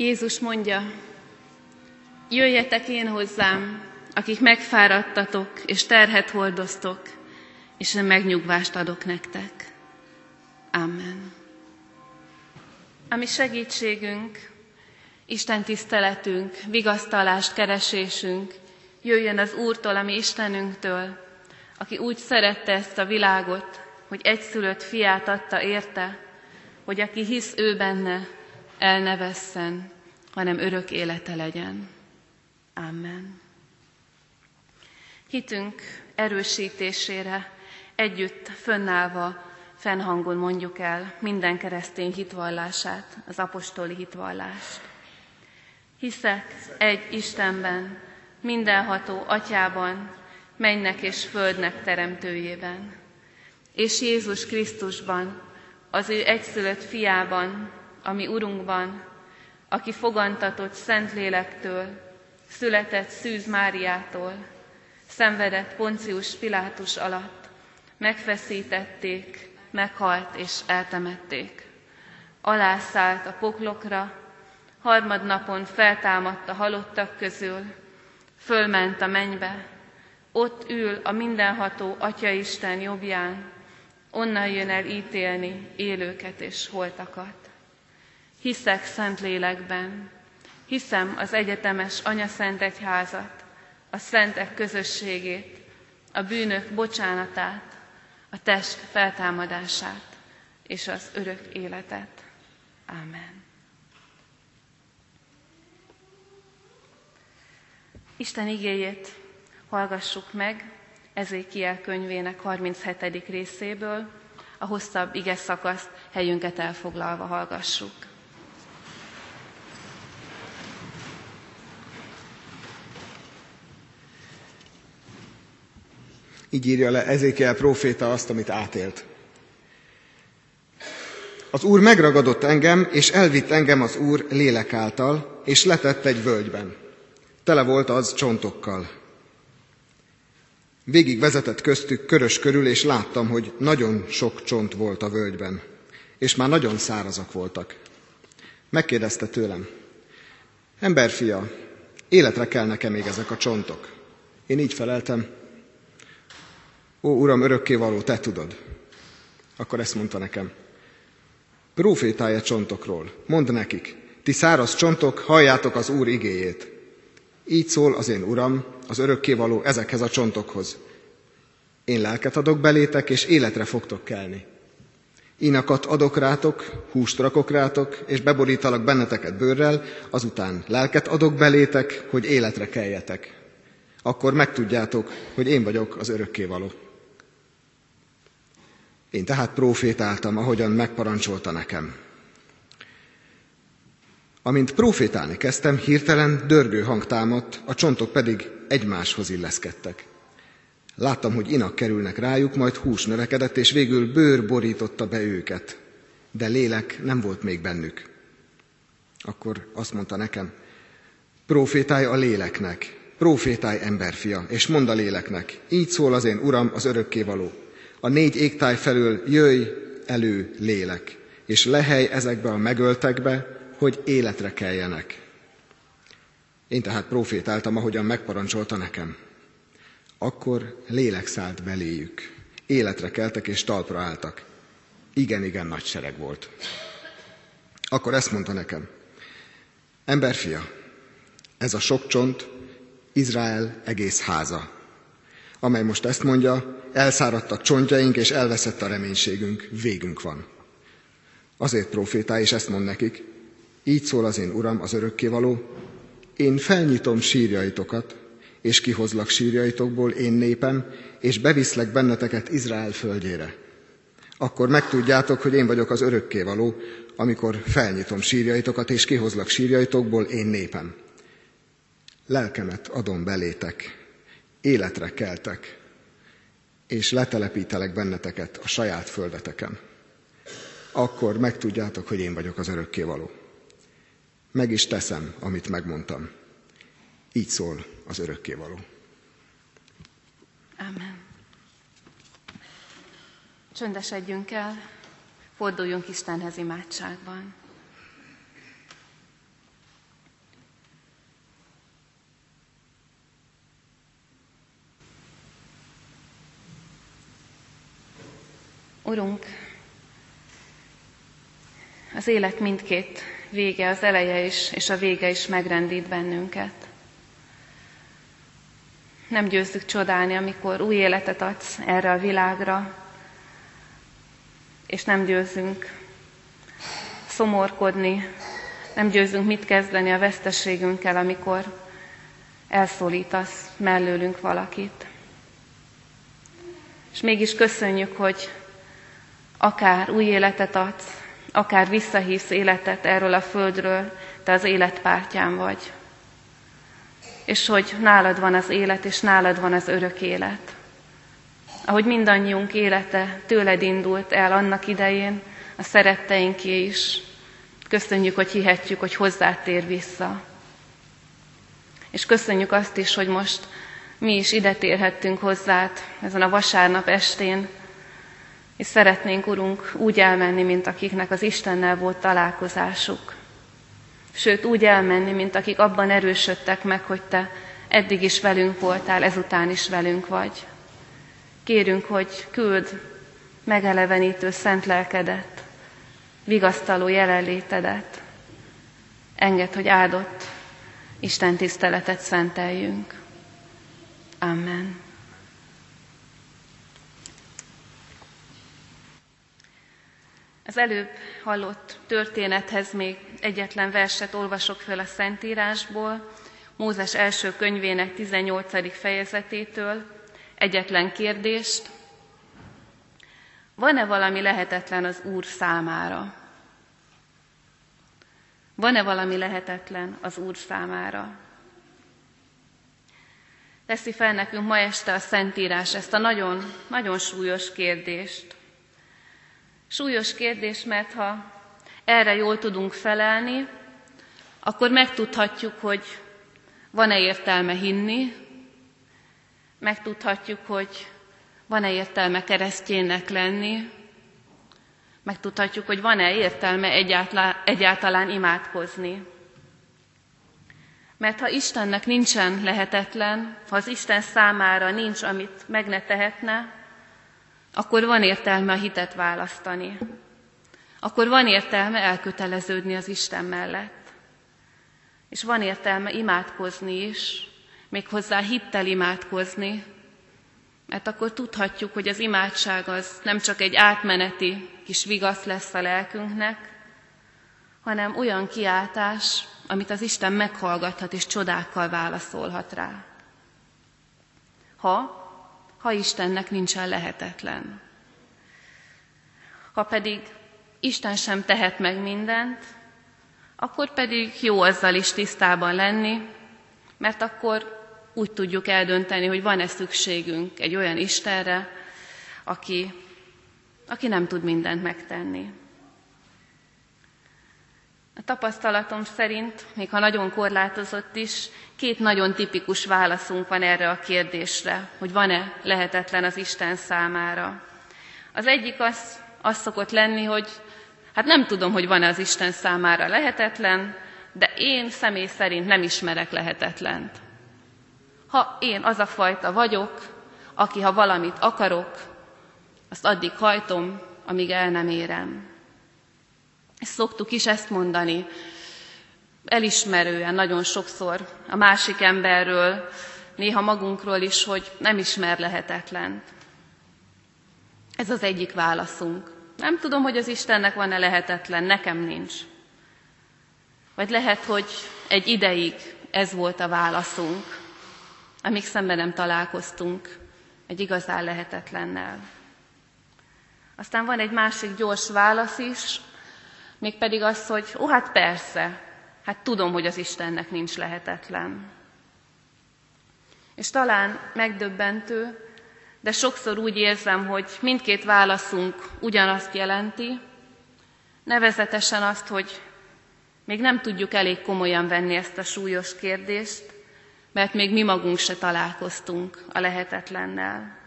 Jézus mondja, jöjjetek én hozzám, akik megfáradtatok és terhet hordoztok, és én megnyugvást adok nektek. Amen. Ami segítségünk, Isten tiszteletünk, vigasztalást, keresésünk jöjjön az Úrtól, ami Istenünktől, aki úgy szerette ezt a világot, hogy egyszülött fiát adta érte, hogy aki hisz ő benne, el ne vesszen, hanem örök élete legyen. Amen. Hitünk erősítésére együtt fönnállva, fennhangon mondjuk el minden keresztény hitvallását, az apostoli hitvallást. Hiszek egy Istenben, mindenható atyában, mennek és földnek teremtőjében, és Jézus Krisztusban, az ő egyszülött fiában, ami Urunkban, aki fogantatott Szentlélektől, született Szűz Máriától, szenvedett Poncius Pilátus alatt, megfeszítették, meghalt és eltemették. Alászállt a poklokra, harmadnapon feltámadt a halottak közül, fölment a mennybe, ott ül a mindenható Atyaisten jobbján, onnan jön el ítélni élőket és holtakat. Hiszek szent lélekben, hiszem az egyetemes Szent Egyházat, a szentek közösségét, a bűnök bocsánatát, a test feltámadását és az örök életet. Amen. Isten igéjét hallgassuk meg Ezékiel könyvének 37. részéből, a hosszabb ige szakaszt helyünket elfoglalva hallgassuk. Így írja le Ezékiel próféta azt, amit átélt. Az Úr megragadott engem, és elvitt engem az Úr lélek által, és letett egy völgyben. Tele volt az csontokkal. Végig vezetett köztük körös körül, és láttam, hogy nagyon sok csont volt a völgyben, és már nagyon szárazak voltak. Megkérdezte tőlem, emberfia, életre kell nekem még ezek a csontok. Én így feleltem, Ó, Uram, örökkévaló, te tudod. Akkor ezt mondta nekem. Profétálj a csontokról, mondd nekik, ti száraz csontok, halljátok az Úr igéjét. Így szól az én Uram, az örökkévaló ezekhez a csontokhoz. Én lelket adok belétek, és életre fogtok kelni. Ínakat adok rátok, húst rakok rátok, és beborítalak benneteket bőrrel, azután lelket adok belétek, hogy életre keljetek. Akkor megtudjátok, hogy én vagyok az örökkévaló. Én tehát profétáltam, ahogyan megparancsolta nekem. Amint profétálni kezdtem, hirtelen dörgő hang támadt, a csontok pedig egymáshoz illeszkedtek. Láttam, hogy inak kerülnek rájuk, majd hús növekedett, és végül bőr borította be őket. De lélek nem volt még bennük. Akkor azt mondta nekem, profétálj a léleknek, profétálj emberfia, és mondd a léleknek, így szól az én Uram, az örökkévaló a négy égtáj felől jöjj elő lélek, és lehely ezekbe a megöltekbe, hogy életre keljenek. Én tehát profétáltam, ahogyan megparancsolta nekem. Akkor lélek szállt beléjük. Életre keltek és talpra álltak. Igen, igen, nagy sereg volt. Akkor ezt mondta nekem. Emberfia, ez a sok csont Izrael egész háza, amely most ezt mondja, elszáradtak csontjaink, és elveszett a reménységünk, végünk van. Azért profétál, és ezt mond nekik, így szól az én Uram, az örökkévaló, én felnyitom sírjaitokat, és kihozlak sírjaitokból, én népem, és beviszlek benneteket Izrael földjére. Akkor megtudjátok, hogy én vagyok az örökkévaló, amikor felnyitom sírjaitokat, és kihozlak sírjaitokból, én népem. Lelkemet adom belétek, életre keltek, és letelepítelek benneteket a saját földeteken. Akkor megtudjátok, hogy én vagyok az örökkévaló. Meg is teszem, amit megmondtam. Így szól az örökkévaló. Amen. Csöndesedjünk el, forduljunk Istenhez imádságban. Urunk, az élet mindkét vége, az eleje is, és a vége is megrendít bennünket. Nem győzzük csodálni, amikor új életet adsz erre a világra, és nem győzünk szomorkodni, nem győzünk mit kezdeni a veszteségünkkel, amikor elszólítasz mellőlünk valakit. És mégis köszönjük, hogy akár új életet adsz, akár visszahívsz életet erről a földről, te az életpártyán vagy. És hogy nálad van az élet, és nálad van az örök élet. Ahogy mindannyiunk élete tőled indult el annak idején, a szeretteinké is. Köszönjük, hogy hihetjük, hogy hozzád tér vissza. És köszönjük azt is, hogy most mi is ide térhettünk hozzád ezen a vasárnap estén, és szeretnénk, Urunk, úgy elmenni, mint akiknek az Istennel volt találkozásuk. Sőt, úgy elmenni, mint akik abban erősödtek meg, hogy Te eddig is velünk voltál, ezután is velünk vagy. Kérünk, hogy küld megelevenítő szent lelkedet, vigasztaló jelenlétedet. Engedd, hogy áldott Isten tiszteletet szenteljünk. Amen. Az előbb hallott történethez még egyetlen verset olvasok föl a Szentírásból, Mózes első könyvének 18. fejezetétől, egyetlen kérdést. Van-e valami lehetetlen az Úr számára? Van-e valami lehetetlen az Úr számára? Teszi fel nekünk ma este a Szentírás ezt a nagyon, nagyon súlyos kérdést. Súlyos kérdés, mert ha erre jól tudunk felelni, akkor megtudhatjuk, hogy van-e értelme hinni, megtudhatjuk, hogy van-e értelme keresztjének lenni, megtudhatjuk, hogy van-e értelme egyáltalán, imádkozni. Mert ha Istennek nincsen lehetetlen, ha az Isten számára nincs, amit meg ne tehetne, akkor van értelme a hitet választani. Akkor van értelme elköteleződni az Isten mellett. És van értelme imádkozni is, méghozzá hittel imádkozni, mert akkor tudhatjuk, hogy az imádság az nem csak egy átmeneti kis vigasz lesz a lelkünknek, hanem olyan kiáltás, amit az Isten meghallgathat és csodákkal válaszolhat rá. Ha ha Istennek nincsen lehetetlen. Ha pedig Isten sem tehet meg mindent, akkor pedig jó azzal is tisztában lenni, mert akkor úgy tudjuk eldönteni, hogy van-e szükségünk egy olyan Istenre, aki, aki nem tud mindent megtenni. A tapasztalatom szerint, még ha nagyon korlátozott is, két nagyon tipikus válaszunk van erre a kérdésre, hogy van-e lehetetlen az Isten számára. Az egyik az, az szokott lenni, hogy hát nem tudom, hogy van-e az Isten számára lehetetlen, de én személy szerint nem ismerek lehetetlent. Ha én az a fajta vagyok, aki ha valamit akarok, azt addig hajtom, amíg el nem érem. Szoktuk is ezt mondani, elismerően nagyon sokszor a másik emberről, néha magunkról is, hogy nem ismer lehetetlen. Ez az egyik válaszunk. Nem tudom, hogy az Istennek van-e lehetetlen, nekem nincs. Vagy lehet, hogy egy ideig ez volt a válaszunk, amíg szemben nem találkoztunk egy igazán lehetetlennel. Aztán van egy másik gyors válasz is, mégpedig az, hogy ó, hát persze, hát tudom, hogy az Istennek nincs lehetetlen. És talán megdöbbentő, de sokszor úgy érzem, hogy mindkét válaszunk ugyanazt jelenti, nevezetesen azt, hogy még nem tudjuk elég komolyan venni ezt a súlyos kérdést, mert még mi magunk se találkoztunk a lehetetlennel.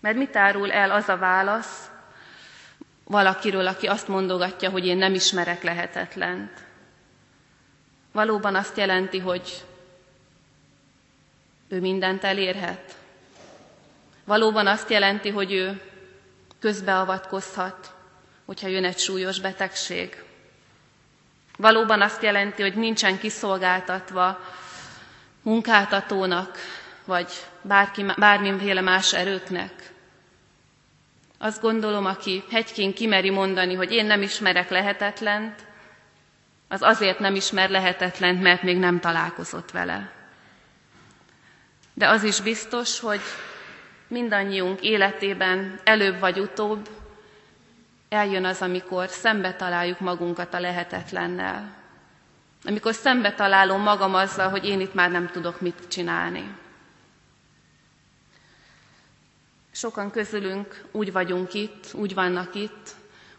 Mert mit árul el az a válasz, valakiről, aki azt mondogatja, hogy én nem ismerek lehetetlent. Valóban azt jelenti, hogy ő mindent elérhet. Valóban azt jelenti, hogy ő közbeavatkozhat, hogyha jön egy súlyos betegség. Valóban azt jelenti, hogy nincsen kiszolgáltatva munkáltatónak, vagy bárki, bármiféle más erőknek. Azt gondolom, aki hegykén kimeri mondani, hogy én nem ismerek lehetetlent, az azért nem ismer lehetetlent, mert még nem találkozott vele. De az is biztos, hogy mindannyiunk életében előbb vagy utóbb eljön az, amikor szembe találjuk magunkat a lehetetlennel. Amikor szembe találom magam azzal, hogy én itt már nem tudok mit csinálni. Sokan közülünk úgy vagyunk itt, úgy vannak itt,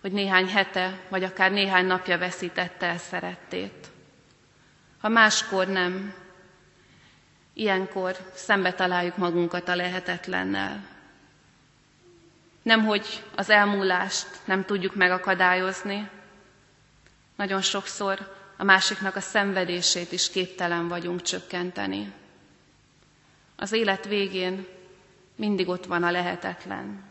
hogy néhány hete, vagy akár néhány napja veszítette el szerettét. Ha máskor nem, ilyenkor szembe találjuk magunkat a lehetetlennel. Nem, hogy az elmúlást nem tudjuk megakadályozni, nagyon sokszor a másiknak a szenvedését is képtelen vagyunk csökkenteni. Az élet végén mindig ott van a lehetetlen.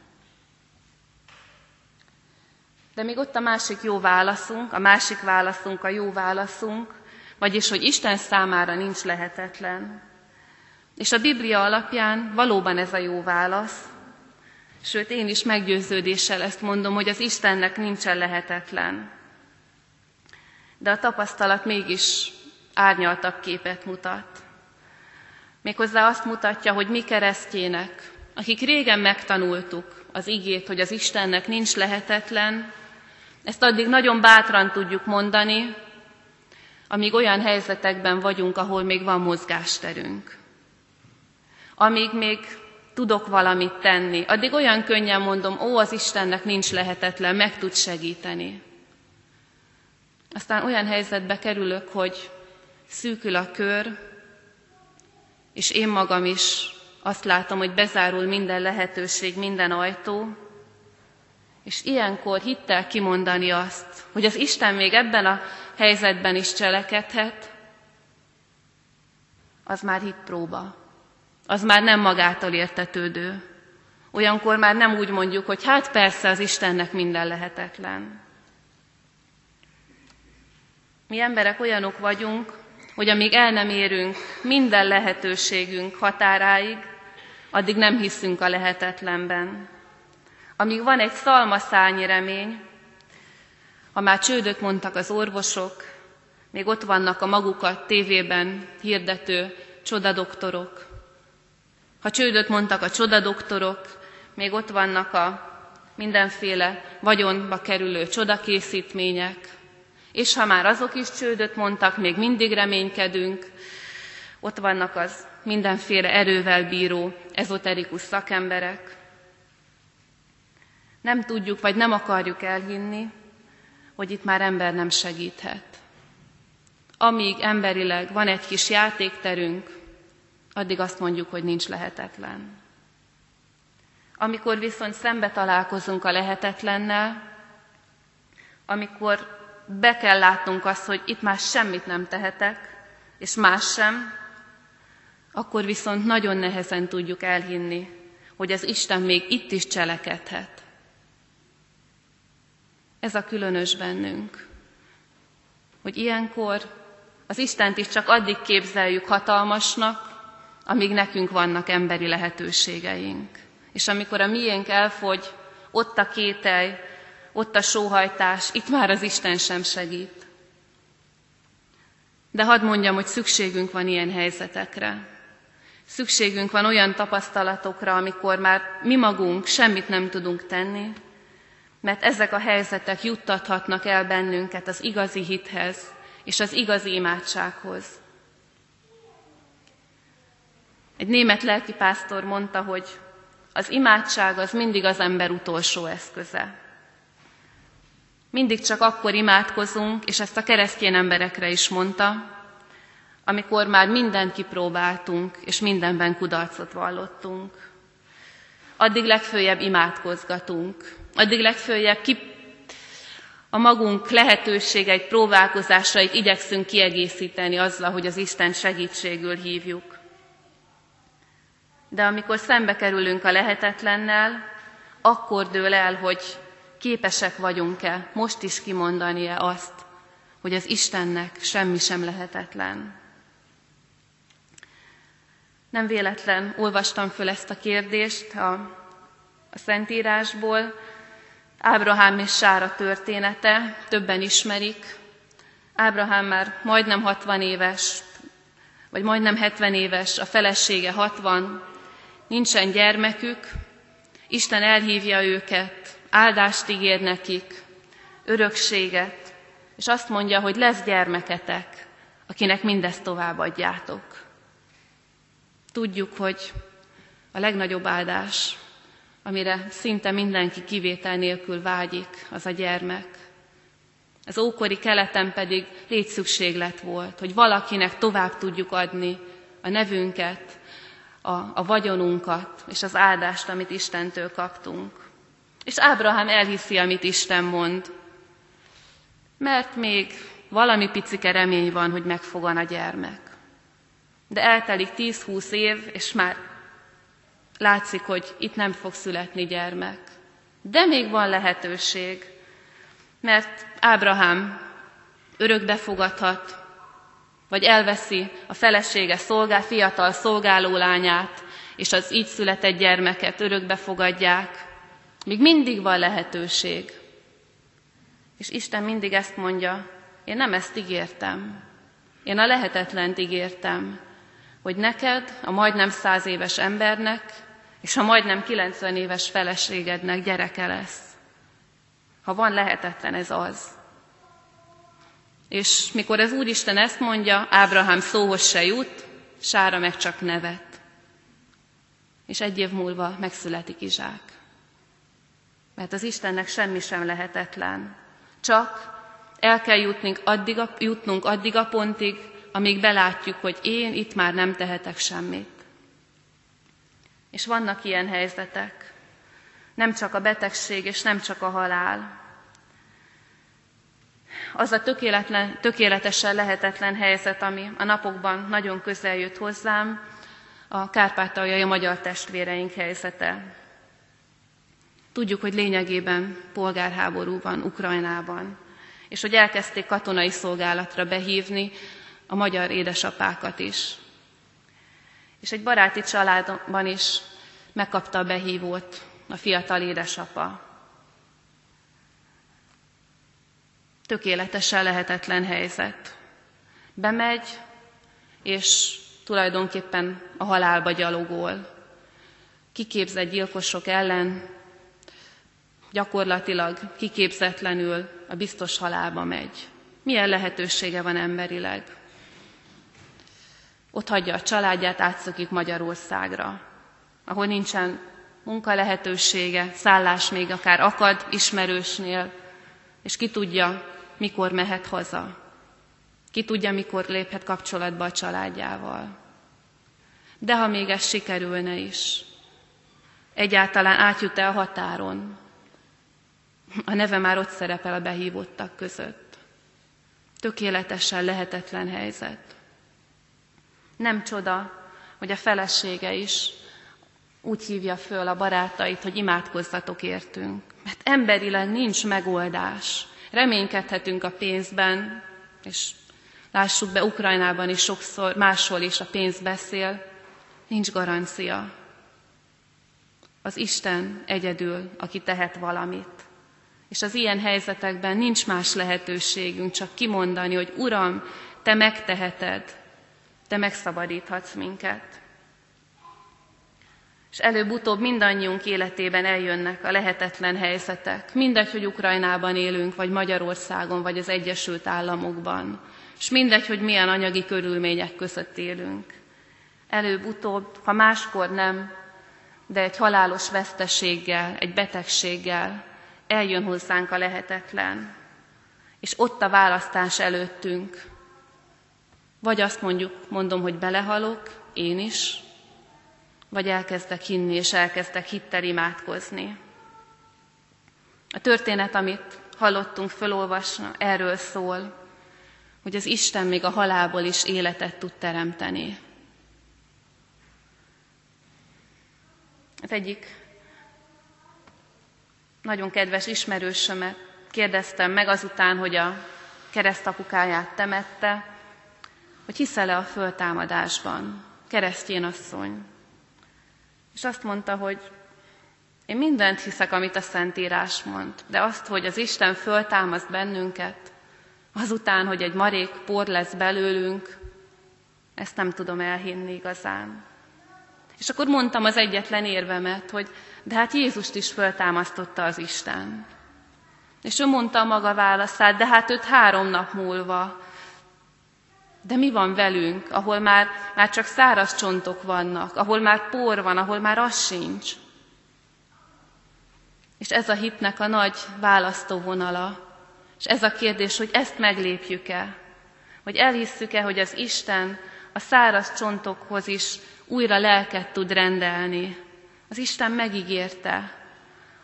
De még ott a másik jó válaszunk, a másik válaszunk a jó válaszunk, vagyis, hogy Isten számára nincs lehetetlen. És a Biblia alapján valóban ez a jó válasz, sőt én is meggyőződéssel ezt mondom, hogy az Istennek nincsen lehetetlen. De a tapasztalat mégis árnyaltabb képet mutat. Méghozzá azt mutatja, hogy mi keresztjének, akik régen megtanultuk az igét, hogy az Istennek nincs lehetetlen, ezt addig nagyon bátran tudjuk mondani, amíg olyan helyzetekben vagyunk, ahol még van mozgásterünk. Amíg még tudok valamit tenni, addig olyan könnyen mondom, ó, az Istennek nincs lehetetlen, meg tud segíteni. Aztán olyan helyzetbe kerülök, hogy szűkül a kör, és én magam is azt látom, hogy bezárul minden lehetőség, minden ajtó, és ilyenkor hittel kimondani azt, hogy az Isten még ebben a helyzetben is cselekedhet, az már próba. Az már nem magától értetődő. Olyankor már nem úgy mondjuk, hogy hát persze az Istennek minden lehetetlen. Mi emberek olyanok vagyunk, hogy amíg el nem érünk minden lehetőségünk határáig, addig nem hiszünk a lehetetlenben. Amíg van egy szalmaszányi remény, ha már csődöt mondtak az orvosok, még ott vannak a magukat tévében hirdető csodadoktorok. Ha csődöt mondtak a csodadoktorok, még ott vannak a mindenféle vagyonba kerülő csodakészítmények, és ha már azok is csődöt mondtak, még mindig reménykedünk, ott vannak az mindenféle erővel bíró ezoterikus szakemberek. Nem tudjuk, vagy nem akarjuk elhinni, hogy itt már ember nem segíthet. Amíg emberileg van egy kis játékterünk, addig azt mondjuk, hogy nincs lehetetlen. Amikor viszont szembe találkozunk a lehetetlennel, amikor be kell látnunk azt, hogy itt már semmit nem tehetek, és más sem, akkor viszont nagyon nehezen tudjuk elhinni, hogy az Isten még itt is cselekedhet. Ez a különös bennünk, hogy ilyenkor az Istent is csak addig képzeljük hatalmasnak, amíg nekünk vannak emberi lehetőségeink. És amikor a miénk elfogy, ott a kételj, ott a sóhajtás, itt már az Isten sem segít. De hadd mondjam, hogy szükségünk van ilyen helyzetekre. Szükségünk van olyan tapasztalatokra, amikor már mi magunk semmit nem tudunk tenni, mert ezek a helyzetek juttathatnak el bennünket az igazi hithez és az igazi imádsághoz. Egy német lelkipásztor mondta, hogy az imádság az mindig az ember utolsó eszköze. Mindig csak akkor imádkozunk, és ezt a keresztény emberekre is mondta, amikor már mindent kipróbáltunk, és mindenben kudarcot vallottunk. Addig legfőjebb imádkozgatunk, addig legfőjebb ki a magunk lehetőségeit, próbálkozásait igyekszünk kiegészíteni azzal, hogy az Isten segítségül hívjuk. De amikor szembe kerülünk a lehetetlennel, akkor dől el, hogy képesek vagyunk-e most is kimondani-e azt, hogy az Istennek semmi sem lehetetlen. Nem véletlen olvastam föl ezt a kérdést a, a Szentírásból. Ábrahám és Sára története, többen ismerik. Ábrahám már majdnem 60 éves, vagy majdnem 70 éves, a felesége 60, nincsen gyermekük, Isten elhívja őket, áldást ígér nekik, örökséget, és azt mondja, hogy lesz gyermeketek, akinek mindezt továbbadjátok. Tudjuk, hogy a legnagyobb áldás, amire szinte mindenki kivétel nélkül vágyik, az a gyermek. Az ókori keleten pedig létszükséglet volt, hogy valakinek tovább tudjuk adni a nevünket, a, a vagyonunkat és az áldást, amit Istentől kaptunk. És Ábrahám elhiszi, amit Isten mond, mert még valami picike remény van, hogy megfogan a gyermek. De eltelik 10-20 év, és már látszik, hogy itt nem fog születni gyermek. De még van lehetőség, mert Ábrahám örökbe fogadhat, vagy elveszi a felesége szolgál, fiatal szolgáló lányát, és az így született gyermeket örökbe fogadják. Még mindig van lehetőség. És Isten mindig ezt mondja, én nem ezt ígértem. Én a lehetetlent ígértem, hogy neked, a majdnem száz éves embernek, és a majdnem 90 éves feleségednek gyereke lesz. Ha van lehetetlen, ez az. És mikor az Úristen ezt mondja, Ábrahám szóhoz se jut, Sára meg csak nevet. És egy év múlva megszületik Izsák. Mert az Istennek semmi sem lehetetlen. Csak el kell jutnunk addig a, jutnunk addig a pontig, amíg belátjuk, hogy én itt már nem tehetek semmit. És vannak ilyen helyzetek. Nem csak a betegség, és nem csak a halál, az a tökéletlen, tökéletesen lehetetlen helyzet, ami a napokban nagyon közel jött hozzám, a kárpátaljai magyar testvéreink helyzete. Tudjuk, hogy lényegében polgárháború van Ukrajnában, és hogy elkezdték katonai szolgálatra behívni a magyar édesapákat is. És egy baráti családban is megkapta a behívót a fiatal édesapa. tökéletesen lehetetlen helyzet. Bemegy, és tulajdonképpen a halálba gyalogol. Kiképzett gyilkosok ellen gyakorlatilag kiképzetlenül a biztos halálba megy. Milyen lehetősége van emberileg? Ott hagyja a családját, átszökik Magyarországra, ahol nincsen munka lehetősége, szállás még akár akad ismerősnél, és ki tudja, mikor mehet haza. Ki tudja, mikor léphet kapcsolatba a családjával. De ha még ez sikerülne is, egyáltalán átjut-e a határon, a neve már ott szerepel a behívottak között. Tökéletesen lehetetlen helyzet. Nem csoda, hogy a felesége is úgy hívja föl a barátait, hogy imádkozzatok értünk. Mert emberileg nincs megoldás. Reménykedhetünk a pénzben, és lássuk be, Ukrajnában is sokszor máshol is a pénz beszél, nincs garancia. Az Isten egyedül, aki tehet valamit. És az ilyen helyzetekben nincs más lehetőségünk, csak kimondani, hogy Uram, Te megteheted, Te megszabadíthatsz minket és előbb-utóbb mindannyiunk életében eljönnek a lehetetlen helyzetek. Mindegy, hogy Ukrajnában élünk, vagy Magyarországon, vagy az Egyesült Államokban. És mindegy, hogy milyen anyagi körülmények között élünk. Előbb-utóbb, ha máskor nem, de egy halálos veszteséggel, egy betegséggel eljön hozzánk a lehetetlen. És ott a választás előttünk. Vagy azt mondjuk, mondom, hogy belehalok, én is, vagy elkezdek hinni, és elkezdek hittel imádkozni. A történet, amit hallottunk fölolvasni, erről szól, hogy az Isten még a halálból is életet tud teremteni. Az egyik nagyon kedves ismerősömet kérdeztem meg azután, hogy a keresztapukáját temette, hogy hiszel-e a föltámadásban, keresztjén asszony. És azt mondta, hogy én mindent hiszek, amit a Szentírás mond, de azt, hogy az Isten föltámaszt bennünket, azután, hogy egy marék por lesz belőlünk, ezt nem tudom elhinni igazán. És akkor mondtam az egyetlen érvemet, hogy de hát Jézust is föltámasztotta az Isten. És ő mondta a maga válaszát, de hát őt három nap múlva. De mi van velünk, ahol már, már csak száraz csontok vannak, ahol már por van, ahol már az sincs? És ez a hitnek a nagy választóvonala. És ez a kérdés, hogy ezt meglépjük-e? Hogy elhisszük-e, hogy az Isten a száraz csontokhoz is újra lelket tud rendelni. Az Isten megígérte.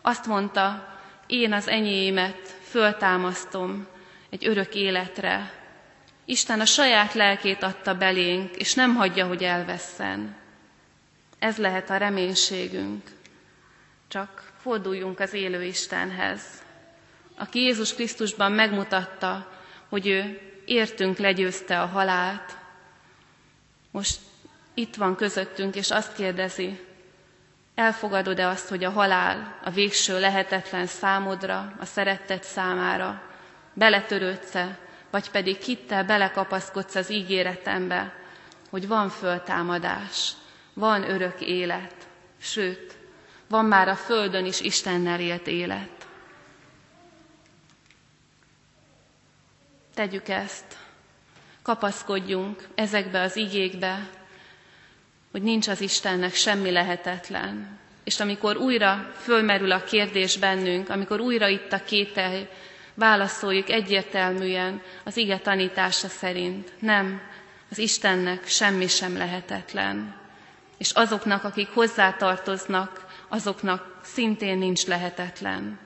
Azt mondta, én az enyémet föltámasztom egy örök életre. Isten a saját lelkét adta belénk, és nem hagyja, hogy elvesszen. Ez lehet a reménységünk. Csak forduljunk az élő Istenhez, aki Jézus Krisztusban megmutatta, hogy ő értünk legyőzte a halált. Most itt van közöttünk, és azt kérdezi, elfogadod-e azt, hogy a halál a végső lehetetlen számodra, a szerettet számára, beletörődsz-e, vagy pedig hittel belekapaszkodsz az ígéretembe, hogy van föltámadás, van örök élet, sőt, van már a földön is Istennel élt élet. Tegyük ezt, kapaszkodjunk ezekbe az igékbe, hogy nincs az Istennek semmi lehetetlen. És amikor újra fölmerül a kérdés bennünk, amikor újra itt a kételj, válaszoljuk egyértelműen az ige tanítása szerint. Nem, az Istennek semmi sem lehetetlen. És azoknak, akik hozzátartoznak, azoknak szintén nincs lehetetlen.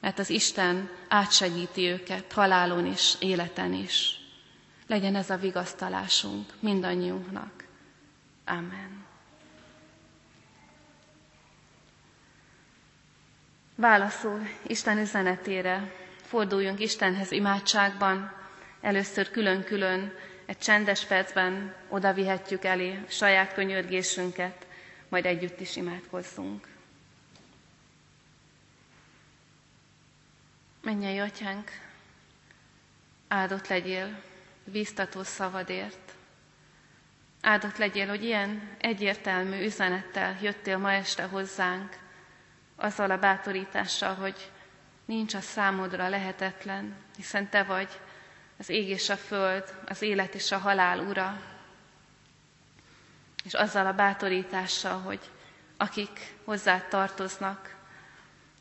Mert az Isten átsegíti őket halálon is, életen is. Legyen ez a vigasztalásunk mindannyiunknak. Amen. Válaszul Isten üzenetére forduljunk Istenhez imádságban. Először külön-külön egy csendes percben oda vihetjük elé saját könyörgésünket, majd együtt is imádkozzunk. Mennyei atyánk, áldott legyél bíztató szavadért, Áldott legyél, hogy ilyen egyértelmű üzenettel jöttél ma este hozzánk, azzal a bátorítással, hogy nincs a számodra lehetetlen, hiszen Te vagy az ég és a föld, az élet és a halál ura, és azzal a bátorítással, hogy akik hozzá tartoznak,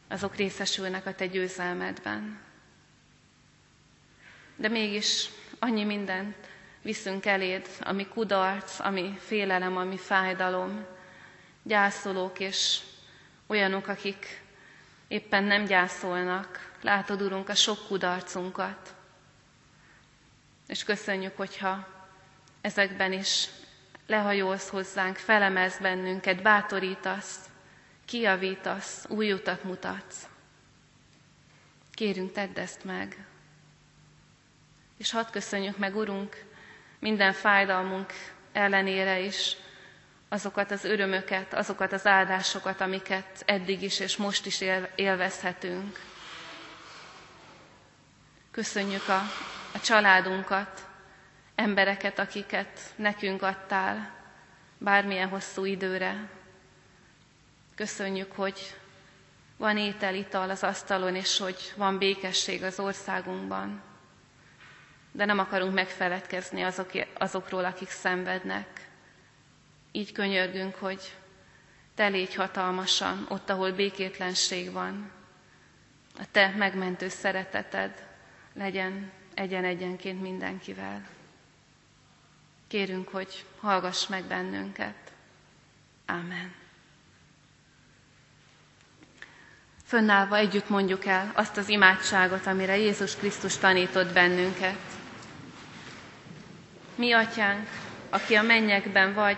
azok részesülnek a Te győzelmedben. De mégis annyi mindent viszünk eléd, ami kudarc, ami félelem, ami fájdalom, gyászolók és olyanok, akik éppen nem gyászolnak. Látod, Urunk, a sok kudarcunkat. És köszönjük, hogyha ezekben is lehajolsz hozzánk, felemez bennünket, bátorítasz, kiavítasz, új utat mutatsz. Kérünk, tedd ezt meg. És hadd köszönjük meg, Urunk, minden fájdalmunk ellenére is azokat az örömöket, azokat az áldásokat, amiket eddig is és most is élvezhetünk. Köszönjük a, a családunkat, embereket, akiket nekünk adtál bármilyen hosszú időre. Köszönjük, hogy van étel, ital az asztalon, és hogy van békesség az országunkban de nem akarunk megfeledkezni azok, azokról, akik szenvednek. Így könyörgünk, hogy te légy hatalmasan ott, ahol békétlenség van. A te megmentő szereteted legyen egyen-egyenként mindenkivel. Kérünk, hogy hallgass meg bennünket. Amen. Fönnállva együtt mondjuk el azt az imádságot, amire Jézus Krisztus tanított bennünket. Mi, atyánk, aki a mennyekben vagy,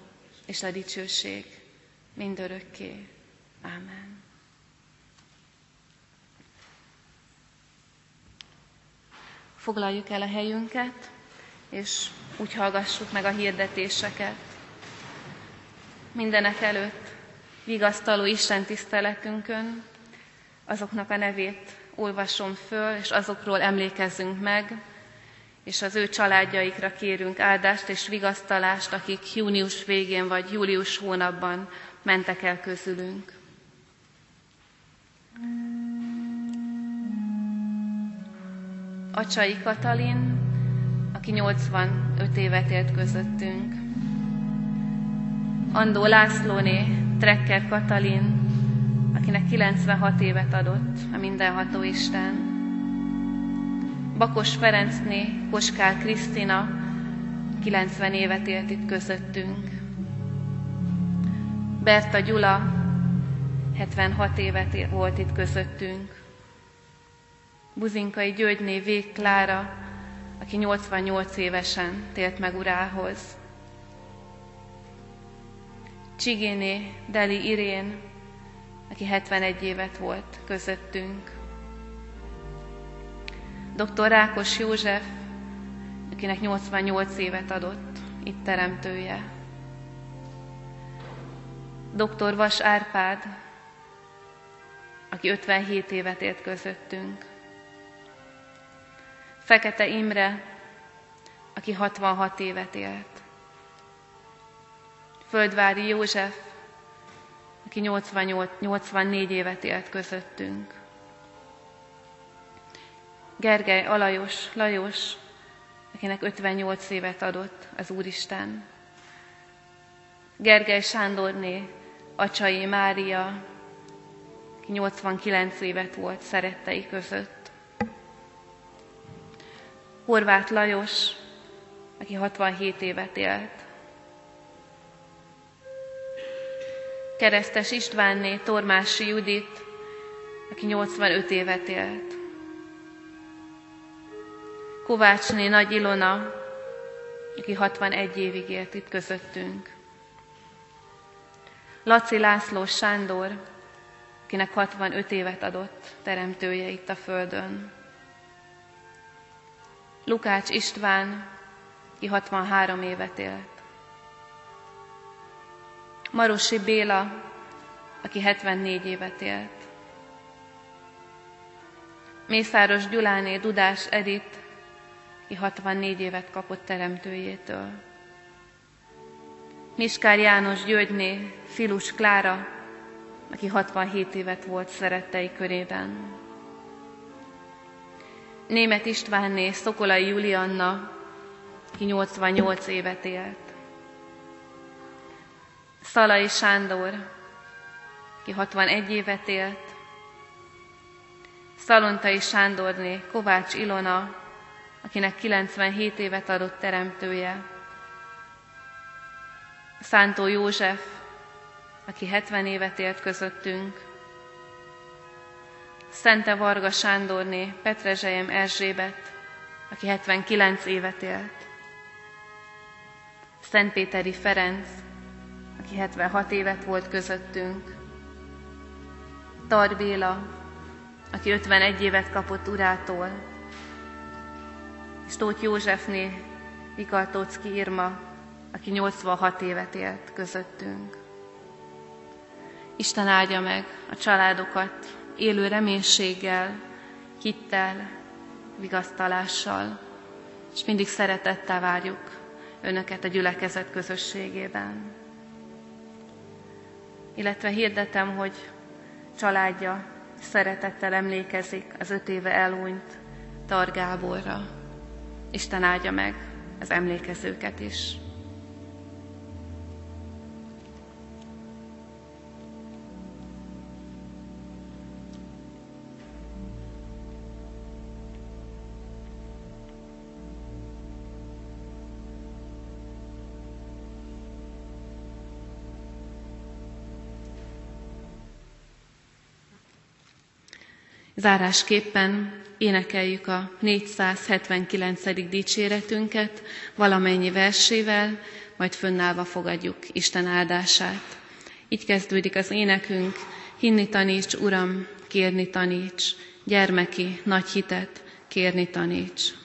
és a dicsőség mindörökké. Ámen. Foglaljuk el a helyünket, és úgy hallgassuk meg a hirdetéseket. Mindenek előtt vigasztaló Isten tiszteletünkön azoknak a nevét olvasom föl, és azokról emlékezzünk meg, és az ő családjaikra kérünk áldást és vigasztalást, akik június végén vagy július hónapban mentek el közülünk. Acsai Katalin, aki 85 évet élt közöttünk. Andó Lászlóné, Trekker Katalin, akinek 96 évet adott a mindenható Isten. Bakos Ferencné, Koskál Krisztina, 90 évet élt itt közöttünk. Berta Gyula, 76 évet volt itt közöttünk. Buzinkai Györgyné Vég aki 88 évesen tért meg urához. Csigéné Deli Irén, aki 71 évet volt közöttünk. Dr. Rákos József, akinek 88 évet adott, itt teremtője. Dr. Vas Árpád, aki 57 évet élt közöttünk. Fekete Imre, aki 66 évet élt. Földvári József, aki 88, 84 évet élt közöttünk. Gergely Alajos Lajos, akinek 58 évet adott az Úristen. Gergely Sándorné, Acsai Mária, aki 89 évet volt szerettei között. Horváth Lajos, aki 67 évet élt. Keresztes Istvánné Tormási Judit, aki 85 évet élt. Kovácsné Nagy Ilona, aki 61 évig élt itt közöttünk. Laci László Sándor, akinek 65 évet adott teremtője itt a Földön. Lukács István, aki 63 évet élt. Marosi Béla, aki 74 évet élt. Mészáros Gyuláné Dudás Edith, aki 64 évet kapott teremtőjétől. Miskár János Györgyné, Filus Klára, aki 67 évet volt szerettei körében. Német Istvánné Szokolai Julianna, aki 88 évet élt. Szalai Sándor, aki 61 évet élt. Szalontai Sándorné Kovács Ilona, akinek 97 évet adott teremtője. Szántó József, aki 70 évet élt közöttünk. Szente Varga Sándorné, Petrezselyem Erzsébet, aki 79 évet élt. Szentpéteri Ferenc, aki 76 évet volt közöttünk. Tar Béla, aki 51 évet kapott urától, és Tóth Józsefné Vikaltócki Irma, aki 86 évet élt közöttünk. Isten áldja meg a családokat élő reménységgel, hittel, vigasztalással, és mindig szeretettel várjuk Önöket a gyülekezet közösségében. Illetve hirdetem, hogy családja szeretettel emlékezik az öt éve elúnyt Targáborra. Isten áldja meg az emlékezőket is. Zárásképpen énekeljük a 479. dicséretünket valamennyi versével, majd fönnállva fogadjuk Isten áldását. Így kezdődik az énekünk, hinni taníts, Uram, kérni taníts, gyermeki nagy hitet kérni taníts.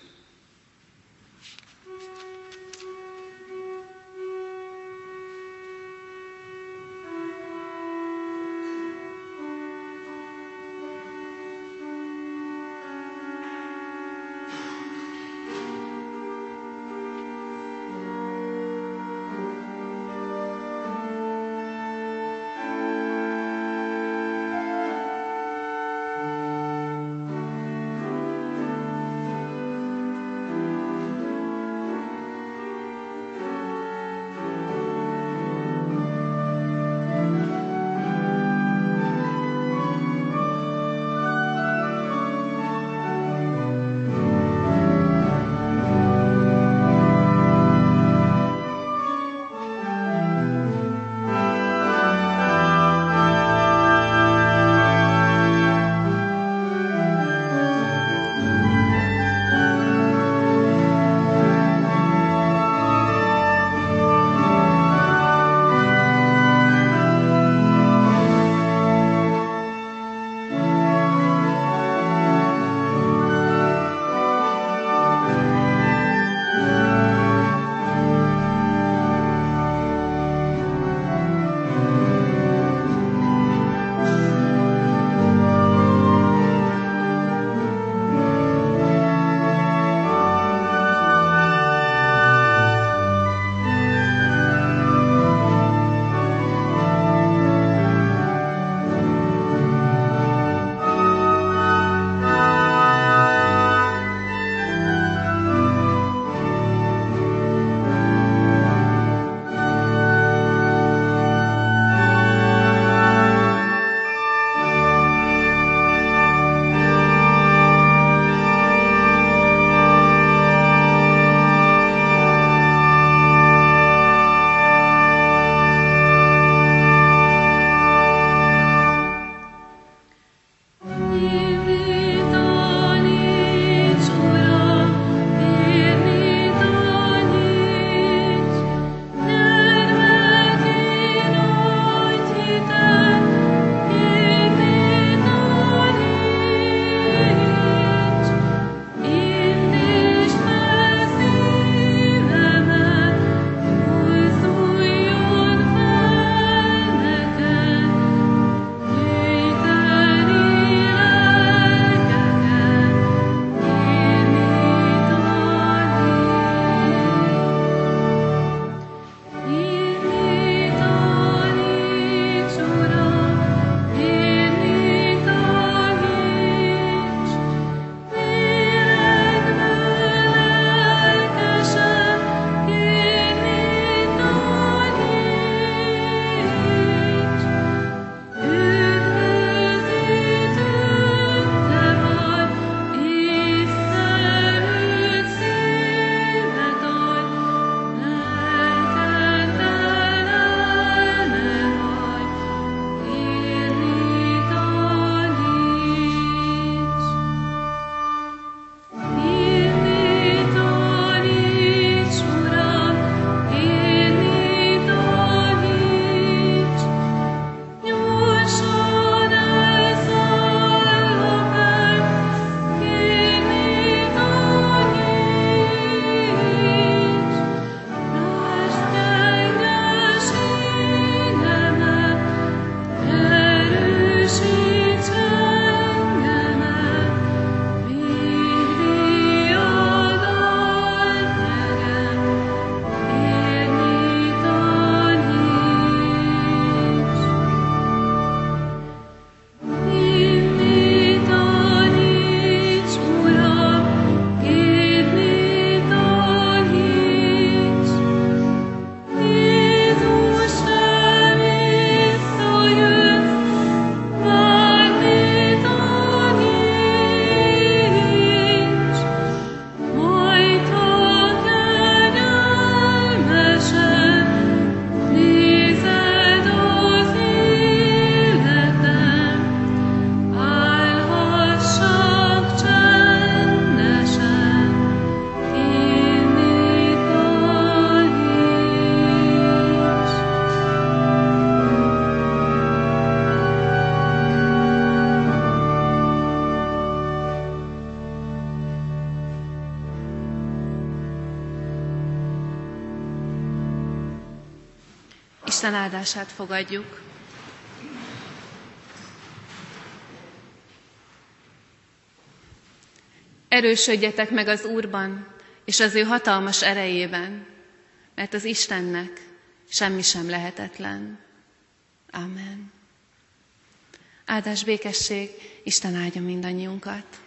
Fogadjuk. Erősödjetek meg az Úrban, és az ő hatalmas erejében, mert az Istennek semmi sem lehetetlen. Amen. Áldás békesség, Isten áldja mindannyiunkat.